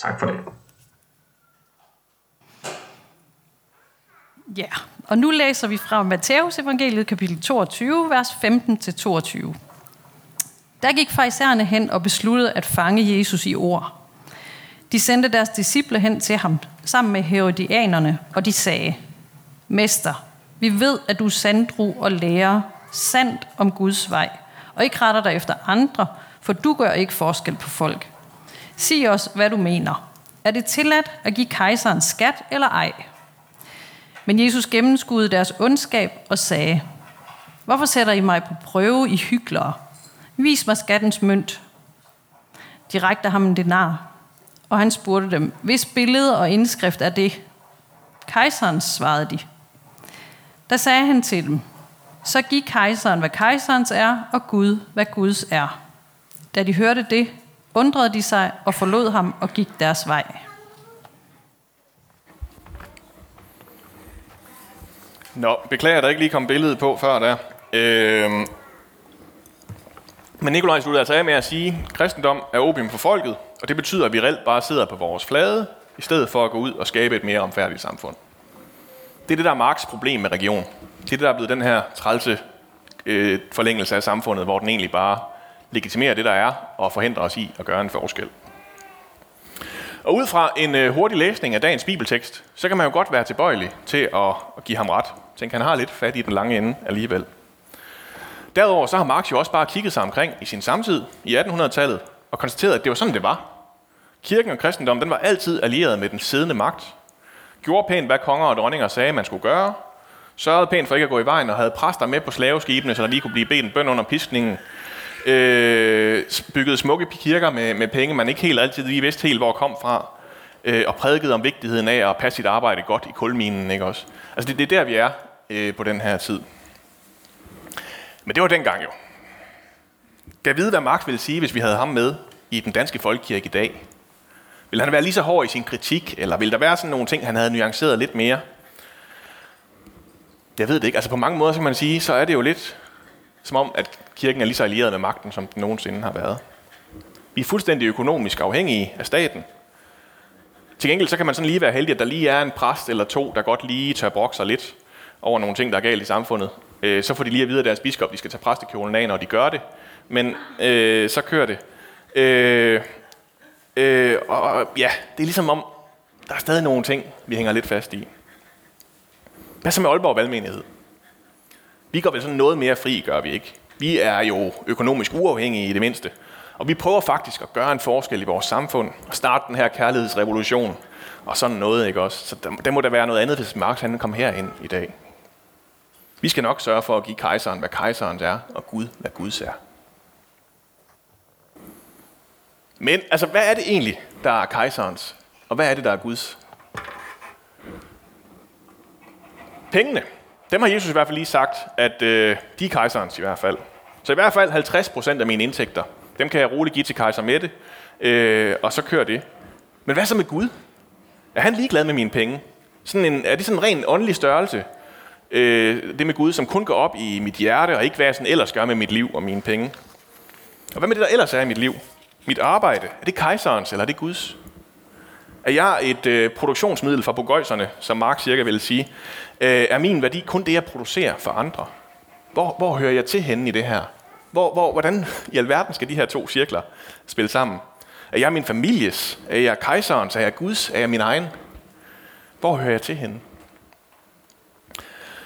Tak for det. Ja, og nu læser vi fra Matteus evangeliet kapitel 22, vers 15-22. Der gik farisæerne hen og besluttede at fange Jesus i ord. De sendte deres disciple hen til ham, sammen med herodianerne, og de sagde, Mester, vi ved, at du er sandru og lærer sandt om Guds vej, og ikke retter dig efter andre, for du gør ikke forskel på folk. Sig os, hvad du mener. Er det tilladt at give kejseren skat eller ej? Men Jesus gennemskudde deres ondskab og sagde, Hvorfor sætter I mig på prøve i hyklere? Vis mig skattens mønt. De rækte ham en denar, og han spurgte dem, hvis billede og indskrift er det? Kejserens, svarede de. Da sagde han til dem, så giv kejseren, hvad kejserens er, og Gud, hvad Guds er. Da de hørte det, undrede de sig og forlod ham og gik deres vej. Nå, beklager, der ikke lige kom billedet på før der. Øhm. men Nikolaj slutter altså af med at sige, at kristendom er opium for folket, og det betyder, at vi reelt bare sidder på vores flade, i stedet for at gå ud og skabe et mere omfærdigt samfund. Det er det, der er Marx problem med region. Det er det, der er blevet den her trælse øh, forlængelse af samfundet, hvor den egentlig bare legitimere det, der er, og forhindre os i at gøre en forskel. Og ud fra en øh, hurtig læsning af dagens bibeltekst, så kan man jo godt være tilbøjelig til at, at give ham ret. Tænk, han har lidt fat i den lange ende alligevel. Derudover så har Marx jo også bare kigget sig omkring i sin samtid i 1800-tallet og konstateret, at det var sådan, det var. Kirken og kristendommen den var altid allieret med den siddende magt. Gjorde pænt, hvad konger og dronninger sagde, man skulle gøre. Sørgede pænt for ikke at gå i vejen og havde præster med på slaveskibene, så der lige kunne blive bedt en bøn under piskningen. Øh, byggede smukke kirker med, med penge, man ikke helt altid lige vidste helt, hvor kom fra. Øh, og prædikede om vigtigheden af at passe sit arbejde godt i kulminen, ikke også? Altså det, det er der, vi er øh, på den her tid. Men det var dengang jo. Kan vide, hvad Marx ville sige, hvis vi havde ham med i den danske folkekirke i dag? Vil han være lige så hård i sin kritik, eller vil der være sådan nogle ting, han havde nuanceret lidt mere? Jeg ved det ikke. Altså på mange måder, så kan man sige, så er det jo lidt som om, at kirken er lige så allieret med magten, som den nogensinde har været. Vi er fuldstændig økonomisk afhængige af staten. Til gengæld så kan man sådan lige være heldig, at der lige er en præst eller to, der godt lige tør brokke sig lidt over nogle ting, der er galt i samfundet. Øh, så får de lige at vide af deres biskop, de skal tage præstekjolen af, når de gør det. Men øh, så kører det. Øh, øh, og ja, det er ligesom om, der er stadig nogle ting, vi hænger lidt fast i. Hvad så med Aalborg Valgmenighed? Vi går vel sådan noget mere fri, gør vi ikke. Vi er jo økonomisk uafhængige i det mindste. Og vi prøver faktisk at gøre en forskel i vores samfund og starte den her kærlighedsrevolution og sådan noget, ikke også? Så der, der må der være noget andet, hvis Marx han kom herind i dag. Vi skal nok sørge for at give kejseren, hvad kejserens er, og Gud, hvad Guds er. Men altså, hvad er det egentlig, der er kejserens, og hvad er det, der er Guds? Pengene, dem har Jesus i hvert fald lige sagt, at øh, de er kejserens i hvert fald. Så i hvert fald 50 procent af mine indtægter, dem kan jeg roligt give til kejser Mette, øh, og så kører det. Men hvad så med Gud? Er han ligeglad med mine penge? Sådan en, er det sådan en ren åndelig størrelse? Øh, det med Gud, som kun går op i mit hjerte, og ikke hvad jeg sådan ellers gør med mit liv og mine penge. Og hvad med det, der ellers er i mit liv? Mit arbejde, er det kejserens, eller er det Guds? Er jeg et øh, produktionsmiddel for bogøjserne, som Marx cirka ville sige? Øh, er min værdi kun det, jeg producerer for andre? Hvor, hvor hører jeg til henne i det her? Hvor, hvor, hvordan i alverden skal de her to cirkler spille sammen? Er jeg min families? Er jeg kejserens? Er jeg Guds? Er jeg min egen? Hvor hører jeg til henne?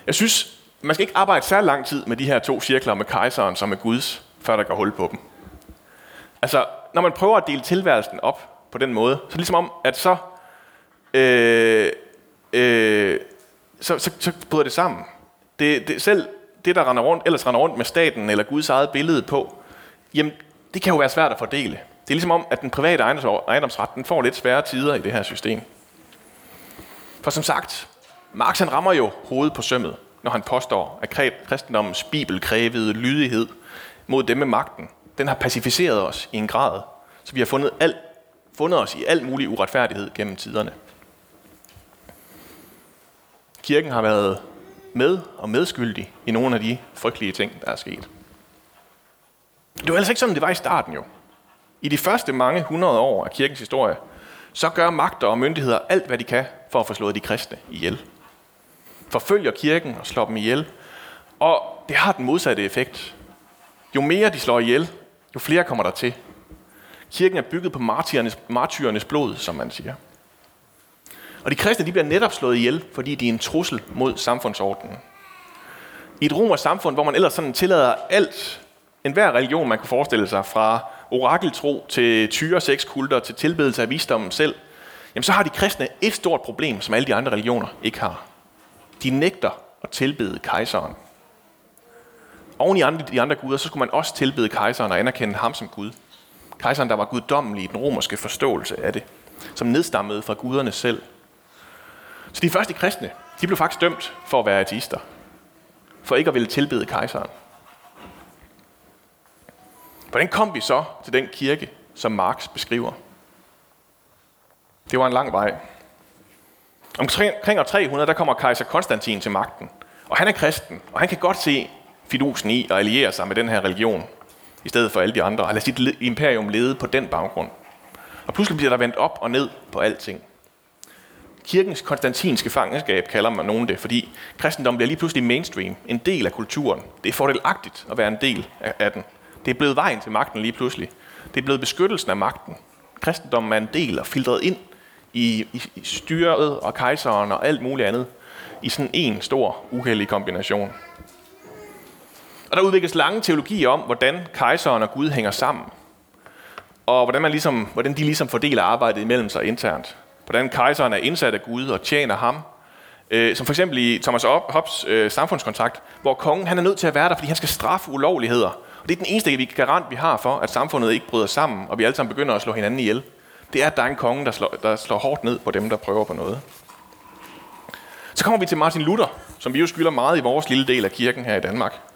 Jeg synes, man skal ikke arbejde så lang tid med de her to cirkler med kejseren som med Guds, før der går hul på dem. Altså, når man prøver at dele tilværelsen op på den måde, så ligesom om, at så, øh, øh, så, så, så bryder det sammen. Det, det, selv det, der render rundt, ellers render rundt med staten eller Guds eget billede på, jamen, det kan jo være svært at fordele. Det er ligesom om, at den private ejendomsret den får lidt svære tider i det her system. For som sagt, Marx han rammer jo hovedet på sømmet, når han påstår, at kristendommens bibel krævede lydighed mod dem med magten, den har pacificeret os i en grad, så vi har fundet, alt fundet os i al mulig uretfærdighed gennem tiderne. Kirken har været med og medskyldig i nogle af de frygtelige ting, der er sket. Det var altså ikke sådan, det var i starten jo. I de første mange hundrede år af kirkens historie, så gør magter og myndigheder alt, hvad de kan for at få slået de kristne ihjel. Forfølger kirken og slår dem ihjel. Og det har den modsatte effekt. Jo mere de slår ihjel, jo flere kommer der til. Kirken er bygget på martyrernes, martyrernes blod, som man siger. Og de kristne de bliver netop slået ihjel, fordi de er en trussel mod samfundsordenen. I et romersk samfund, hvor man ellers sådan tillader alt, enhver religion, man kunne forestille sig, fra orakeltro til tyre kulter til tilbedelse af visdommen selv, jamen så har de kristne et stort problem, som alle de andre religioner ikke har. De nægter at tilbede kejseren. Oven i andre, de andre guder, så skulle man også tilbede kejseren og anerkende ham som Gud. Kejseren, der var guddommelig i den romerske forståelse af det, som nedstammede fra guderne selv. Så de første kristne, de blev faktisk dømt for at være ateister. For ikke at ville tilbede kejseren. Hvordan kom vi så til den kirke, som Marx beskriver? Det var en lang vej. Omkring år 300, der kommer kejser Konstantin til magten. Og han er kristen, og han kan godt se fidusen i at alliere sig med den her religion, i stedet for alle de andre, og lade sit imperium lede på den baggrund. Og pludselig bliver der vendt op og ned på alting. Kirkens konstantinske fangenskab kalder man nogen det, fordi kristendommen bliver lige pludselig mainstream, en del af kulturen. Det er fordelagtigt at være en del af den. Det er blevet vejen til magten lige pludselig. Det er blevet beskyttelsen af magten. Kristendommen er en del og filtreret ind i, i, i styret og kejseren og alt muligt andet i sådan en stor uheldig kombination. Og der udvikles lange teologier om, hvordan kejseren og Gud hænger sammen. Og hvordan, man ligesom, hvordan de ligesom fordeler arbejdet imellem sig internt. Hvordan kejseren er indsat af Gud og tjener ham. Øh, som for eksempel i Thomas Hobbes øh, samfundskontrakt, hvor kongen han er nødt til at være der, fordi han skal straffe ulovligheder. Og det er den eneste garant, vi har for, at samfundet ikke bryder sammen, og vi alle sammen begynder at slå hinanden ihjel. Det er, at der er en konge, der slår, der slår hårdt ned på dem, der prøver på noget. Så kommer vi til Martin Luther, som vi jo skylder meget i vores lille del af kirken her i Danmark.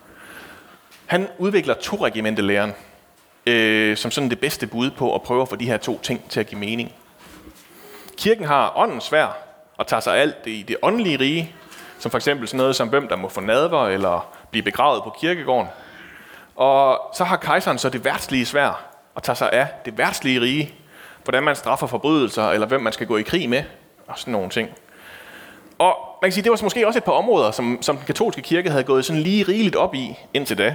Han udvikler to læren øh, som sådan det bedste bud på at prøve at få de her to ting til at give mening. Kirken har åndens svær og tager sig alt det i det åndelige rige, som for eksempel sådan noget som hvem der må få nadver eller blive begravet på kirkegården. Og så har kejseren så det værtslige svær og tager sig af det værtslige rige, hvordan man straffer forbrydelser, eller hvem man skal gå i krig med, og sådan nogle ting. Og man kan sige, det var måske også et par områder, som, som den katolske kirke havde gået sådan lige rigeligt op i indtil da.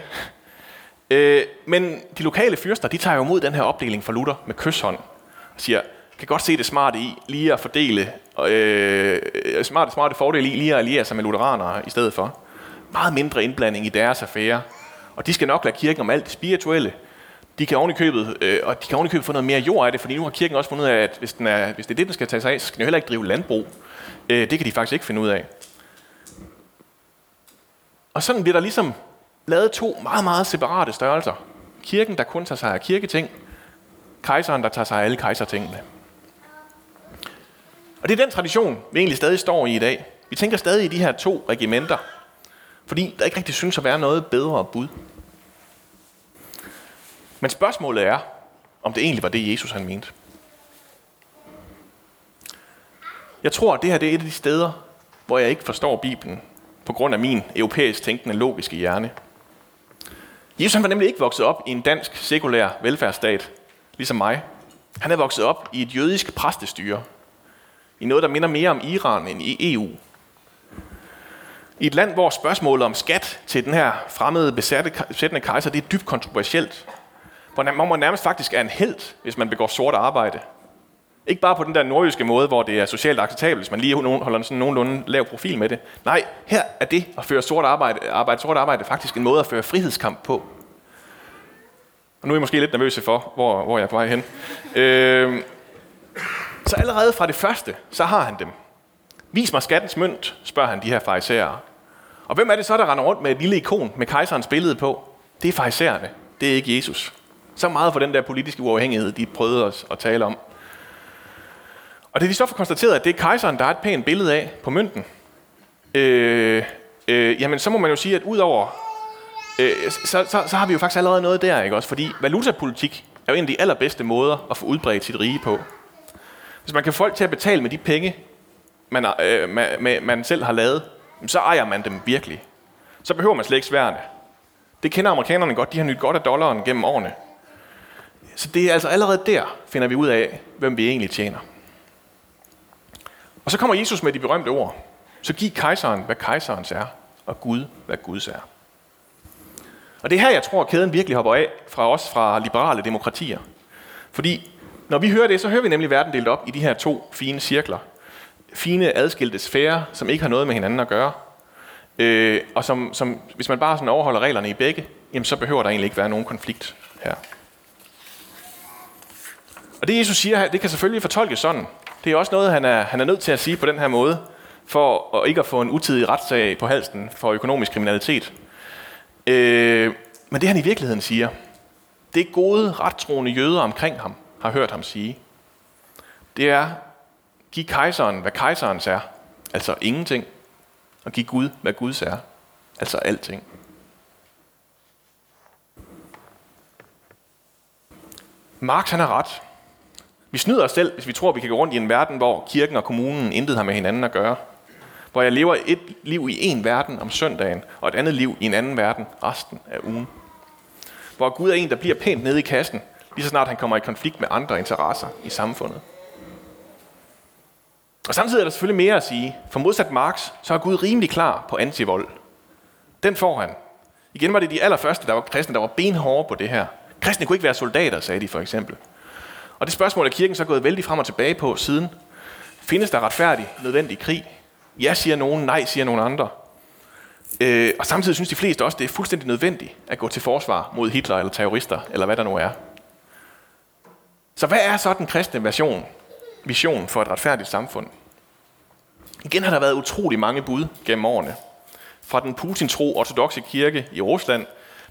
Øh, men de lokale fyrster, de tager jo imod den her opdeling fra Luther med kysshånd og siger, kan godt se det smarte i lige at fordele, øh, øh smarte, smarte fordele i lige at alliere sig med lutheranere i stedet for. Meget mindre indblanding i deres affære. Og de skal nok lade kirken om alt det spirituelle. De kan ovenikøbet, øh, og de kan ovenikøbet få noget mere jord af det, fordi nu har kirken også fundet ud af, at hvis, den er, hvis det er det, den skal tage sig af, så skal den jo heller ikke drive landbrug. Øh, det kan de faktisk ikke finde ud af. Og sådan bliver der ligesom lavet to meget, meget separate størrelser. Kirken, der kun tager sig af kirketing. Kejseren, der tager sig af alle kejsertingene. Og det er den tradition, vi egentlig stadig står i i dag. Vi tænker stadig i de her to regimenter, fordi der ikke rigtig synes at være noget bedre bud. Men spørgsmålet er, om det egentlig var det, Jesus han mente. Jeg tror, at det her det er et af de steder, hvor jeg ikke forstår Bibelen, på grund af min europæisk tænkende logiske hjerne. Jesus han var nemlig ikke vokset op i en dansk sekulær velfærdsstat, ligesom mig. Han er vokset op i et jødisk præstestyre, i noget, der minder mere om Iran end i EU. I et land, hvor spørgsmålet om skat til den her fremmede besatte, besættende kejser, det er dybt kontroversielt. Hvor man nærmest faktisk er en held, hvis man begår sort arbejde. Ikke bare på den der nordjyske måde, hvor det er socialt acceptabelt, hvis man lige holder en sådan nogenlunde lav profil med det. Nej, her er det at føre sort arbejde, arbejde, sort arbejde faktisk en måde at føre frihedskamp på. Og nu er I måske lidt nervøse for, hvor, hvor jeg er på vej hen. Øh, så allerede fra det første, så har han dem. Vis mig skattens mønt, spørger han de her farisæere. Og hvem er det så, der render rundt med et lille ikon med kejserens billede på? Det er farisæerne. Det er ikke Jesus. Så meget for den der politiske uafhængighed, de prøvede os at tale om. Og det de så får konstateret, at det er kejseren, der er et pænt billede af på mønten, øh, øh, jamen så må man jo sige, at udover, øh, så, så, så har vi jo faktisk allerede noget der, ikke også? Fordi valutapolitik er jo en af de allerbedste måder at få udbredt sit rige på. Hvis man kan få folk til at betale med de penge, man, øh, man, man selv har lavet, så ejer man dem virkelig. Så behøver man slet ikke sværne. Det kender amerikanerne godt, de har nyt godt af dollaren gennem årene. Så det er altså allerede der, finder vi ud af, hvem vi egentlig tjener. Og så kommer Jesus med de berømte ord. Så giv kejseren, hvad kejserens er, og Gud, hvad Guds er. Og det er her, jeg tror, at kæden virkelig hopper af fra os fra liberale demokratier. Fordi når vi hører det, så hører vi nemlig verden delt op i de her to fine cirkler. Fine adskilte sfærer, som ikke har noget med hinanden at gøre. Øh, og som, som, hvis man bare sådan overholder reglerne i begge, jamen så behøver der egentlig ikke være nogen konflikt her. Og det Jesus siger her, det kan selvfølgelig fortolkes sådan. Det er også noget, han er, han er nødt til at sige på den her måde, for at ikke at få en utidig retssag på halsen for økonomisk kriminalitet. Øh, men det han i virkeligheden siger, det gode, rettroende jøder omkring ham har hørt ham sige, det er, giv kejseren, hvad kejserens er, altså ingenting, og giv Gud, hvad Guds er, altså alting. Marx han har ret. Vi snyder os selv, hvis vi tror, vi kan gå rundt i en verden, hvor kirken og kommunen intet har med hinanden at gøre. Hvor jeg lever et liv i en verden om søndagen, og et andet liv i en anden verden resten af ugen. Hvor Gud er en, der bliver pænt nede i kassen, lige så snart han kommer i konflikt med andre interesser i samfundet. Og samtidig er der selvfølgelig mere at sige, for modsat Marx, så er Gud rimelig klar på antivold. Den får han. Igen var det de allerførste, der var kristne, der var benhårde på det her. Kristne kunne ikke være soldater, sagde de for eksempel. Og det spørgsmål er kirken så gået vældig frem og tilbage på siden. Findes der retfærdig, nødvendig krig? Ja, siger nogen, nej, siger nogen andre. Øh, og samtidig synes de fleste også, det er fuldstændig nødvendigt at gå til forsvar mod Hitler eller terrorister, eller hvad der nu er. Så hvad er så den kristne version, vision for et retfærdigt samfund? Igen har der været utrolig mange bud gennem årene. Fra den Putin-tro ortodoxe kirke i Rusland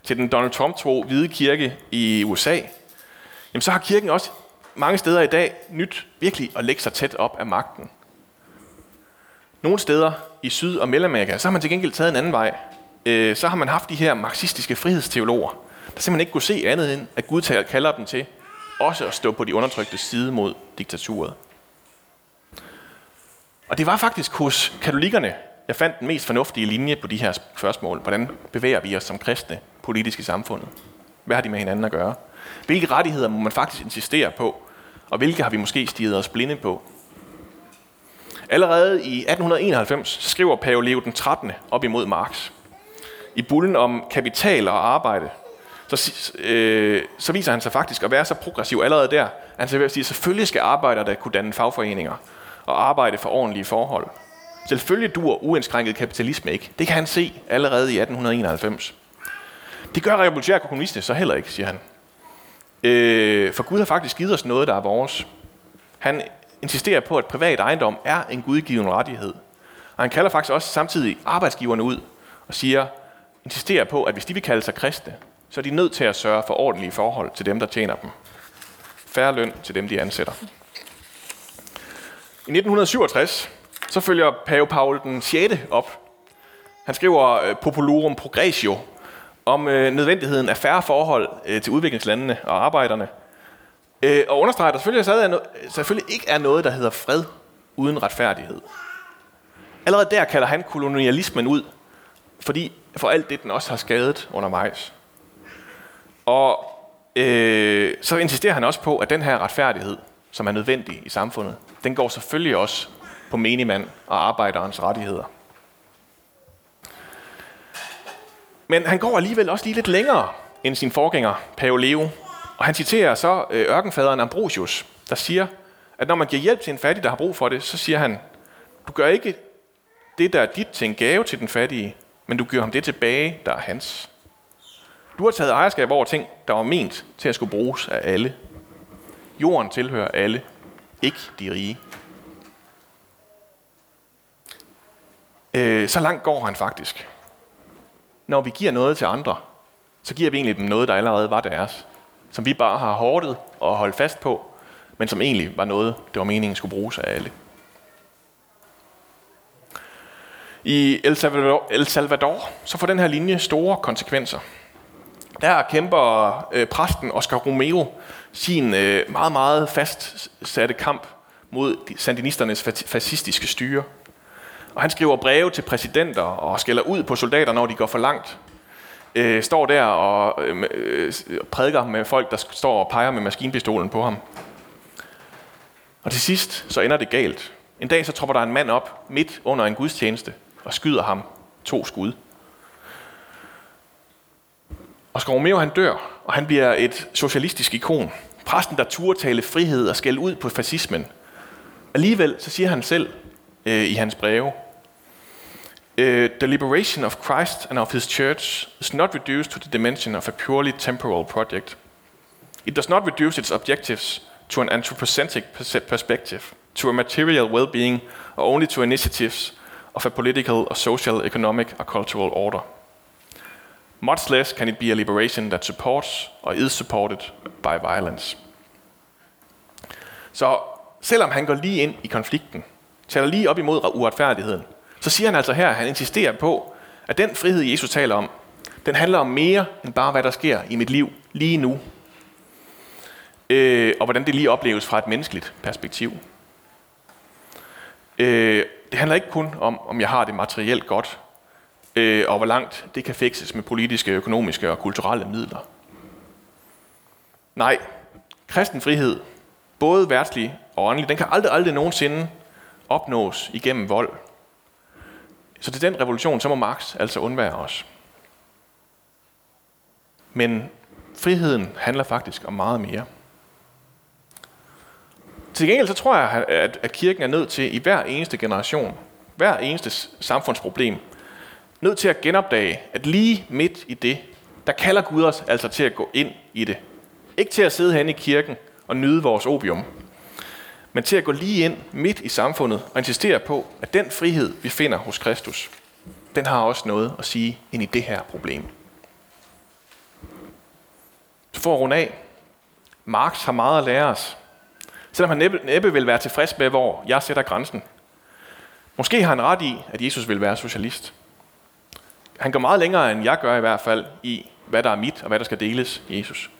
til den Donald Trump-tro hvide kirke i USA, jamen så har kirken også mange steder i dag nyt virkelig at lægge sig tæt op af magten. Nogle steder i Syd- og Mellemamerika, så har man til gengæld taget en anden vej. Øh, så har man haft de her marxistiske frihedsteologer, der simpelthen ikke kunne se andet end, at Gud kalder dem til også at stå på de undertrykte side mod diktaturet. Og det var faktisk hos katolikkerne, jeg fandt den mest fornuftige linje på de her spørgsmål. Hvordan bevæger vi os som kristne politisk i samfundet? Hvad har de med hinanden at gøre? Hvilke rettigheder må man faktisk insistere på? Og hvilke har vi måske stiget os blinde på? Allerede i 1891 skriver Pave Leo den 13. op imod Marx. I bullen om kapital og arbejde, så, øh, så viser han sig faktisk at være så progressiv allerede der. Han siger, at selvfølgelig skal arbejdere der kunne danne fagforeninger og arbejde for ordentlige forhold. Selvfølgelig dur uindskrænket kapitalisme ikke. Det kan han se allerede i 1891. Det gør revolutionære kommunister så heller ikke, siger han. Øh, for Gud har faktisk givet os noget, der er vores. Han insisterer på, at privat ejendom er en gudgiven rettighed. Og han kalder faktisk også samtidig arbejdsgiverne ud og siger, insisterer på, at hvis de vil kalde sig kristne, så er de nødt til at sørge for ordentlige forhold til dem, der tjener dem. Færre løn til dem, de ansætter. I 1967 så følger pave Paul den 6. op. Han skriver øh, Populorum Progressio om øh, nødvendigheden af færre forhold øh, til udviklingslandene og arbejderne. Øh, og understreger, at der selvfølgelig, selvfølgelig ikke er noget, der hedder fred uden retfærdighed. Allerede der kalder han kolonialismen ud, fordi for alt det, den også har skadet undervejs. Og øh, så insisterer han også på, at den her retfærdighed, som er nødvendig i samfundet, den går selvfølgelig også på menigmand og arbejderens rettigheder. Men han går alligevel også lige lidt længere end sin forgænger, Pave Leo. Og han citerer så øh, ørkenfaderen Ambrosius, der siger, at når man giver hjælp til en fattig, der har brug for det, så siger han, du gør ikke det, der er dit til en gave til den fattige, men du giver ham det tilbage, der er hans. Du har taget ejerskab over ting, der var ment til at skulle bruges af alle. Jorden tilhører alle, ikke de rige. Øh, så langt går han faktisk. Når vi giver noget til andre, så giver vi egentlig dem noget, der allerede var deres. Som vi bare har hårdet og holdt fast på, men som egentlig var noget, det var meningen skulle bruges af alle. I El Salvador, El Salvador så får den her linje store konsekvenser. Der kæmper øh, præsten Oscar Romeo sin øh, meget, meget fastsatte kamp mod de sandinisternes fascistiske styre. Og han skriver breve til præsidenter og skælder ud på soldater, når de går for langt. Øh, står der og øh, øh, prædiker med folk, der står og peger med maskinpistolen på ham. Og til sidst så ender det galt. En dag så tropper der en mand op midt under en gudstjeneste og skyder ham to skud. Og Romeo han dør, og han bliver et socialistisk ikon. Præsten, der turde tale frihed og skælde ud på fascismen. Alligevel så siger han selv øh, i hans breve, Uh, the liberation of Christ and of his church is not reduced to the dimension of a purely temporal project. It does not reduce its objectives to an anthropocentric perspective, to a material well being, or only to initiatives of a political or social, economic, or cultural order. Much less can it be a liberation that supports or is supported by violence. Så selvom han går lige ind i konflikten, taler lige op imod uretfærdigheden, så siger han altså her, at han insisterer på, at den frihed, Jesus taler om, den handler om mere end bare, hvad der sker i mit liv lige nu. Øh, og hvordan det lige opleves fra et menneskeligt perspektiv. Øh, det handler ikke kun om, om jeg har det materielt godt, øh, og hvor langt det kan fikses med politiske, økonomiske og kulturelle midler. Nej, kristen frihed, både værtslig og åndelig, den kan aldrig, aldrig nogensinde opnås igennem vold. Så til den revolution, så må Marx altså undvære os. Men friheden handler faktisk om meget mere. Til gengæld så tror jeg, at kirken er nødt til i hver eneste generation, hver eneste samfundsproblem, nødt til at genopdage, at lige midt i det, der kalder Gud os altså til at gå ind i det. Ikke til at sidde hen i kirken og nyde vores opium, men til at gå lige ind midt i samfundet og insistere på, at den frihed, vi finder hos Kristus, den har også noget at sige ind i det her problem. Så for at runde af, Marx har meget at lære os, selvom han næppe, næppe vil være tilfreds med, hvor jeg sætter grænsen. Måske har han ret i, at Jesus vil være socialist. Han går meget længere, end jeg gør i hvert fald, i hvad der er mit og hvad der skal deles Jesus.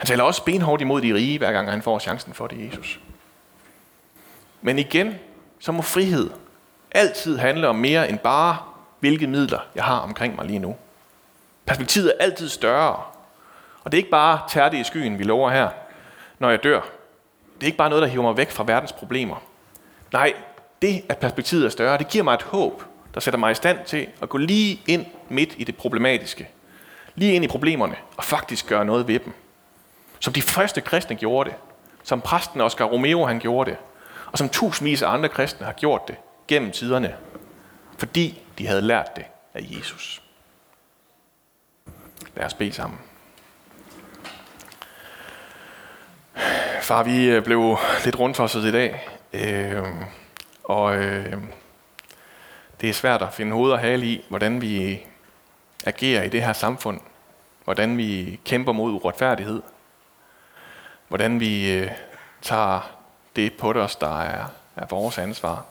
Han taler også benhårdt imod de rige, hver gang han får chancen for det, Jesus. Men igen, så må frihed altid handle om mere end bare, hvilke midler jeg har omkring mig lige nu. Perspektivet er altid større. Og det er ikke bare tærte i skyen, vi lover her, når jeg dør. Det er ikke bare noget, der hiver mig væk fra verdens problemer. Nej, det, at perspektivet er større, det giver mig et håb, der sætter mig i stand til at gå lige ind midt i det problematiske. Lige ind i problemerne og faktisk gøre noget ved dem. Som de første kristne gjorde det. Som præsten Oscar Romeo han gjorde det. Og som tusindvis af andre kristne har gjort det gennem tiderne. Fordi de havde lært det af Jesus. Lad os bede sammen. Far, vi øh, blev lidt rundtosset i dag. Øh, og øh, det er svært at finde hoved og hale i, hvordan vi agerer i det her samfund. Hvordan vi kæmper mod uretfærdighed hvordan vi øh, tager det på os, der er, er vores ansvar.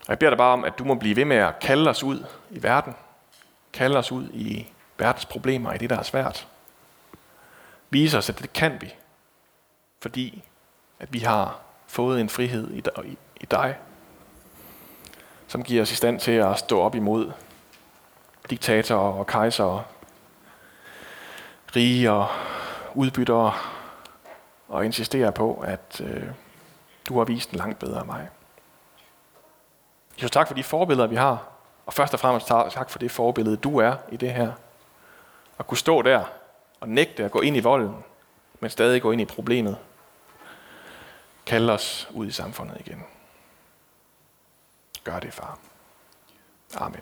Og jeg beder dig bare om, at du må blive ved med at kalde os ud i verden. Kalde os ud i verdens problemer, i det, der er svært. Vise os, at det kan vi. Fordi at vi har fået en frihed i, i, i dig, som giver os i stand til at stå op imod diktatorer og kejser, rige og udbytter og insisterer på, at øh, du har vist en langt bedre mig. Jesus, tak for de forbilleder, vi har. Og først og fremmest tak for det forbillede, du er i det her. At kunne stå der og nægte at gå ind i volden, men stadig gå ind i problemet. Kald os ud i samfundet igen. Gør det, far. Amen.